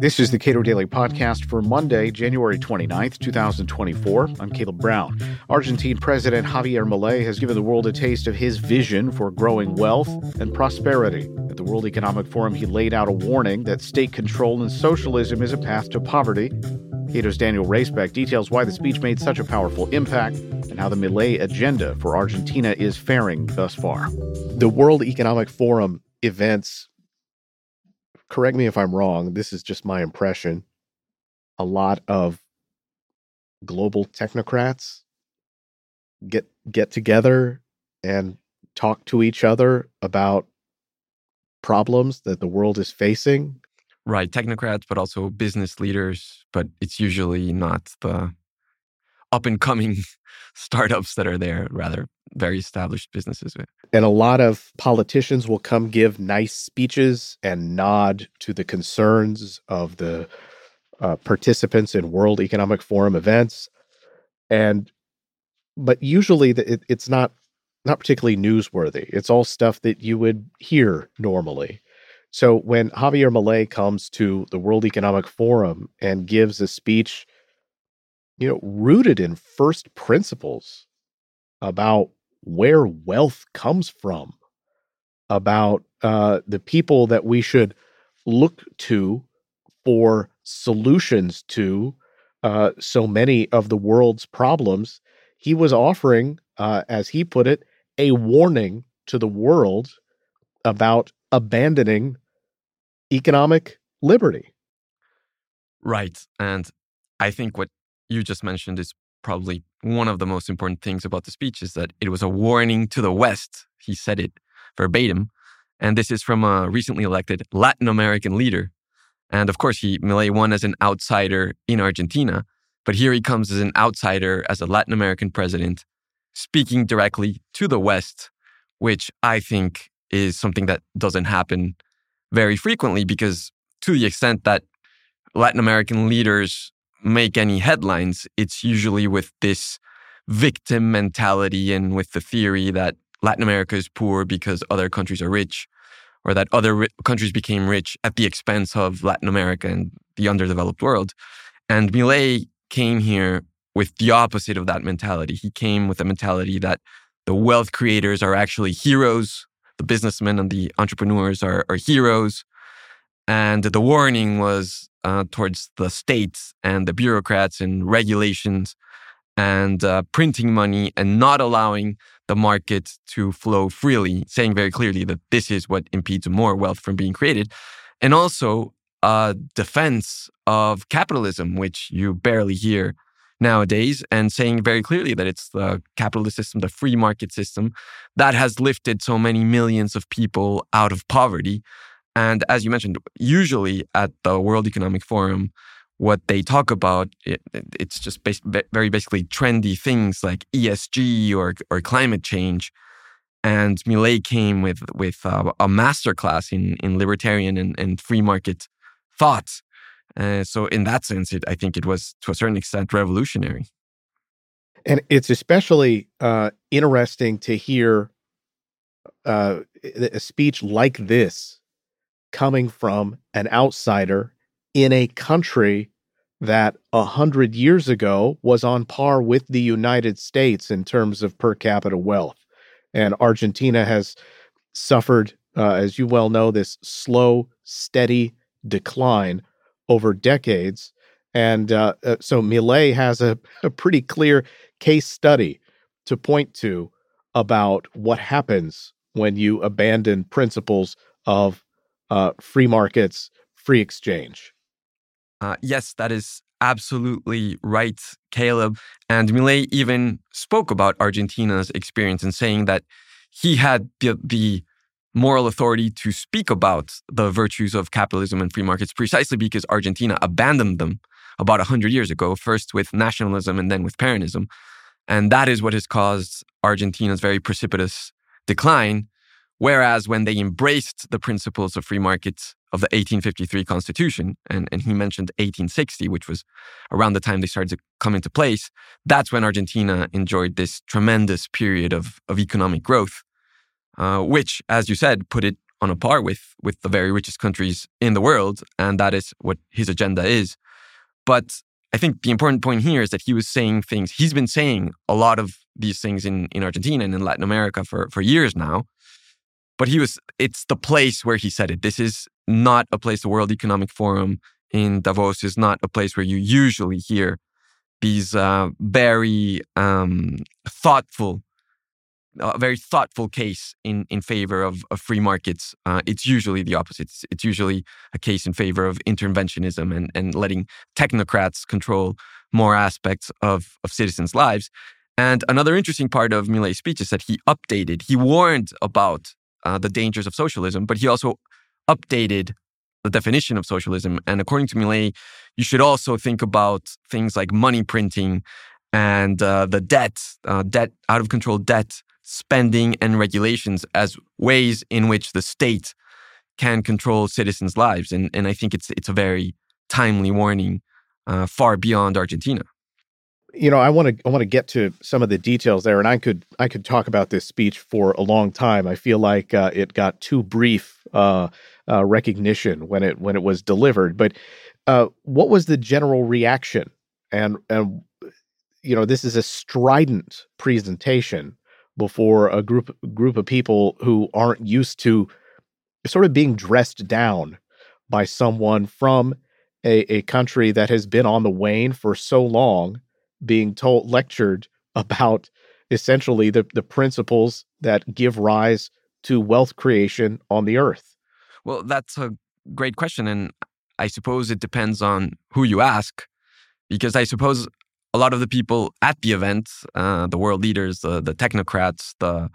This is the Cato Daily Podcast for Monday, January 29th, 2024. I'm Caleb Brown. Argentine President Javier Milei has given the world a taste of his vision for growing wealth and prosperity. At the World Economic Forum, he laid out a warning that state control and socialism is a path to poverty. Cato's Daniel Raisbeck details why the speech made such a powerful impact and how the Milei agenda for Argentina is faring thus far. The World Economic Forum events correct me if I'm wrong, this is just my impression. A lot of global technocrats get get together and talk to each other about problems that the world is facing. Right, technocrats, but also business leaders, but it's usually not the up and coming startups that are there, rather very established businesses. And a lot of politicians will come give nice speeches and nod to the concerns of the uh, participants in World Economic Forum events. And but usually the, it, it's not not particularly newsworthy. It's all stuff that you would hear normally. So when Javier Milei comes to the World Economic Forum and gives a speech you know, rooted in first principles about where wealth comes from, about uh, the people that we should look to for solutions to uh, so many of the world's problems. He was offering, uh, as he put it, a warning to the world about abandoning economic liberty. Right. And I think what you just mentioned is probably one of the most important things about the speech is that it was a warning to the West. He said it verbatim. And this is from a recently elected Latin American leader. And of course, he Milei won as an outsider in Argentina, but here he comes as an outsider as a Latin American president, speaking directly to the West, which I think is something that doesn't happen very frequently because to the extent that Latin American leaders make any headlines, it's usually with this victim mentality and with the theory that Latin America is poor because other countries are rich, or that other ri- countries became rich at the expense of Latin America and the underdeveloped world. And Milei came here with the opposite of that mentality. He came with a mentality that the wealth creators are actually heroes, the businessmen and the entrepreneurs are, are heroes. And the warning was uh, towards the states and the bureaucrats and regulations and uh, printing money and not allowing the market to flow freely, saying very clearly that this is what impedes more wealth from being created. And also a defense of capitalism, which you barely hear nowadays, and saying very clearly that it's the capitalist system, the free market system, that has lifted so many millions of people out of poverty and as you mentioned, usually at the World Economic Forum, what they talk about, it, it's just bas- very basically trendy things like ESG or, or climate change. And Milei came with, with uh, a masterclass in, in libertarian and, and free market thought. Uh, so, in that sense, it, I think it was to a certain extent revolutionary. And it's especially uh, interesting to hear uh, a speech like this coming from an outsider in a country that a hundred years ago was on par with the United States in terms of per capita wealth. And Argentina has suffered, uh, as you well know, this slow, steady decline over decades. And uh, uh, so Milei has a, a pretty clear case study to point to about what happens when you abandon principles of uh, free markets, free exchange. Uh, yes, that is absolutely right, Caleb. And Milei even spoke about Argentina's experience in saying that he had the, the moral authority to speak about the virtues of capitalism and free markets precisely because Argentina abandoned them about 100 years ago, first with nationalism and then with Peronism. And that is what has caused Argentina's very precipitous decline. Whereas when they embraced the principles of free markets of the 1853 Constitution, and, and he mentioned 1860, which was around the time they started to come into place, that's when Argentina enjoyed this tremendous period of, of economic growth, uh, which, as you said, put it on a par with with the very richest countries in the world, and that is what his agenda is. But I think the important point here is that he was saying things. He's been saying a lot of these things in in Argentina and in Latin America for for years now. But he was. It's the place where he said it. This is not a place. The World Economic Forum in Davos is not a place where you usually hear these uh, very um, thoughtful a very thoughtful case in, in favor of, of free markets. Uh, it's usually the opposite. It's, it's, usually a case in favor of interventionism and, and letting technocrats control more aspects of, of citizens' lives. And another interesting part of Milei's speech is that he updated, he warned about uh, the dangers of socialism, but he also updated the definition of socialism. And according to Milei, you should also think about things like money printing and uh, the debt, uh, debt, out of control debt spending and regulations as ways in which the state can control citizens' lives. And, and I think it's, it's a very timely warning uh, far beyond Argentina. You know, I want to I want to get to some of the details there, and I could I could talk about this speech for a long time. I feel like uh, it got too brief uh, uh recognition when it when it was delivered. But uh, what was the general reaction? And and you know, this is a strident presentation before a group group of people who aren't used to sort of being dressed down by someone from a, a country that has been on the wane for so long, being told lectured about essentially the, the principles that give rise to wealth creation on the earth? Well, that's a great question. And I suppose it depends on who you ask, because I suppose a lot of the people at the event, uh, the world leaders, the, the technocrats, the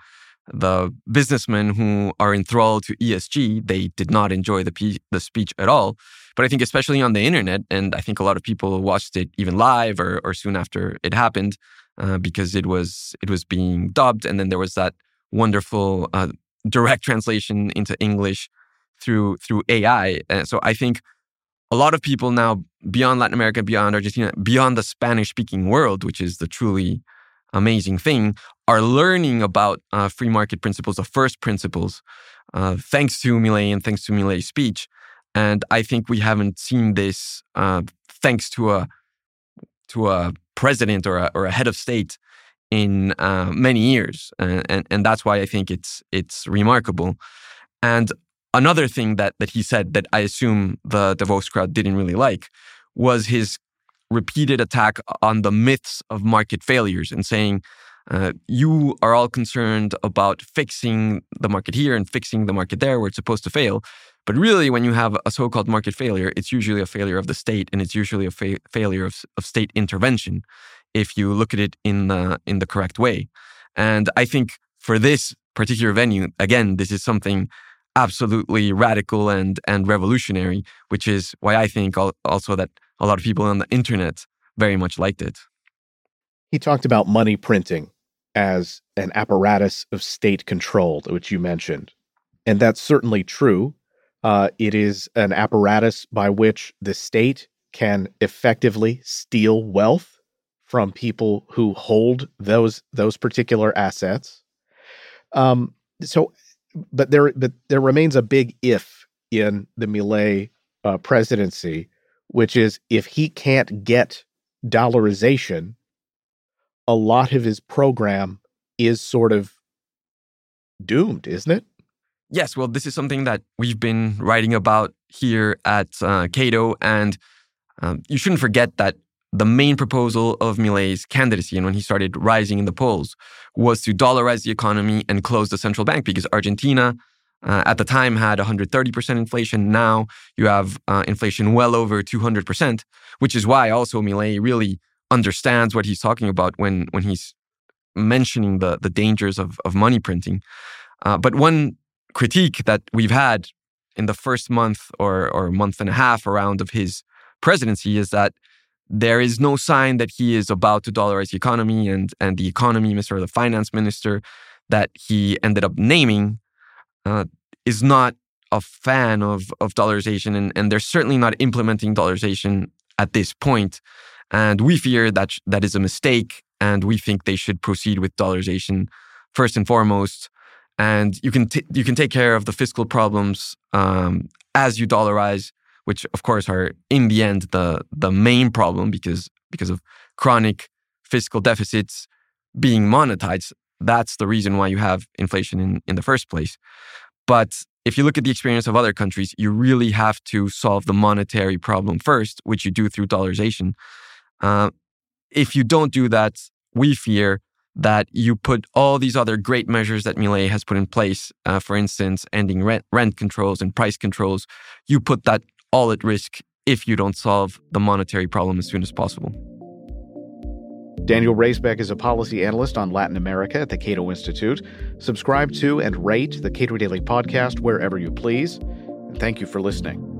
the businessmen who are enthralled to ESG, they did not enjoy the pe- the speech at all. But I think especially on the internet, and I think a lot of people watched it even live or, or soon after it happened, uh, because it was it was being dubbed, and then there was that wonderful uh, direct translation into English through through AI. And so I think a lot of people now beyond Latin America, beyond Argentina, beyond the Spanish speaking world, which is the truly amazing thing, are learning about uh, free market principles, the first principles, uh, thanks to Milei and thanks to Milei's speech. And I think we haven't seen this uh, thanks to a to a president or a, or a head of state in uh, many years, and, and and that's why I think it's it's remarkable. And another thing that that he said that I assume the Davos crowd didn't really like was his repeated attack on the myths of market failures and saying uh, you are all concerned about fixing the market here and fixing the market there where it's supposed to fail. But really, when you have a so called market failure, it's usually a failure of the state and it's usually a fa- failure of, of state intervention if you look at it in the, in the correct way. And I think for this particular venue, again, this is something absolutely radical and and revolutionary, which is why I think also that a lot of people on the internet very much liked it. He talked about money printing as an apparatus of state control, which you mentioned, and that's certainly true. Uh, it is an apparatus by which the state can effectively steal wealth from people who hold those those particular assets. Um, so but there but there remains a big if in the Milei uh, presidency, which is if he can't get dollarization, a lot of his program is sort of doomed, isn't it? Yes, well, this is something that we've been writing about here at uh, Cato, and um, you shouldn't forget that the main proposal of Milei's candidacy and when he started rising in the polls was to dollarize the economy and close the central bank because Argentina uh, at the time had 130% inflation. Now you have uh, inflation well over 200%, which is why also Milei really understands what he's talking about when, when he's mentioning the, the dangers of, of money printing. Uh, but one critique that we've had in the first month or, or month and a half around of his presidency is that there is no sign that he is about to dollarize the economy and and the economy minister or the finance minister that he ended up naming uh, is not a fan of of dollarization and, and they're certainly not implementing dollarization at this point. and we fear that that is a mistake and we think they should proceed with dollarization first and foremost and you can t- you can take care of the fiscal problems um, as you dollarize, which of course are in the end the the main problem because because of chronic fiscal deficits being monetized. That's the reason why you have inflation in, in the first place. But if you look at the experience of other countries, you really have to solve the monetary problem first, which you do through dollarization. Uh, if you don't do that, we fear that you put all these other great measures that Milei has put in place, uh, for instance, ending rent, rent controls and price controls, you put that all at risk if you don't solve the monetary problem as soon as possible. Daniel Raisbeck is a policy analyst on Latin America at the Cato Institute. Subscribe to and rate the Cato Daily Podcast wherever you please. And thank you for listening.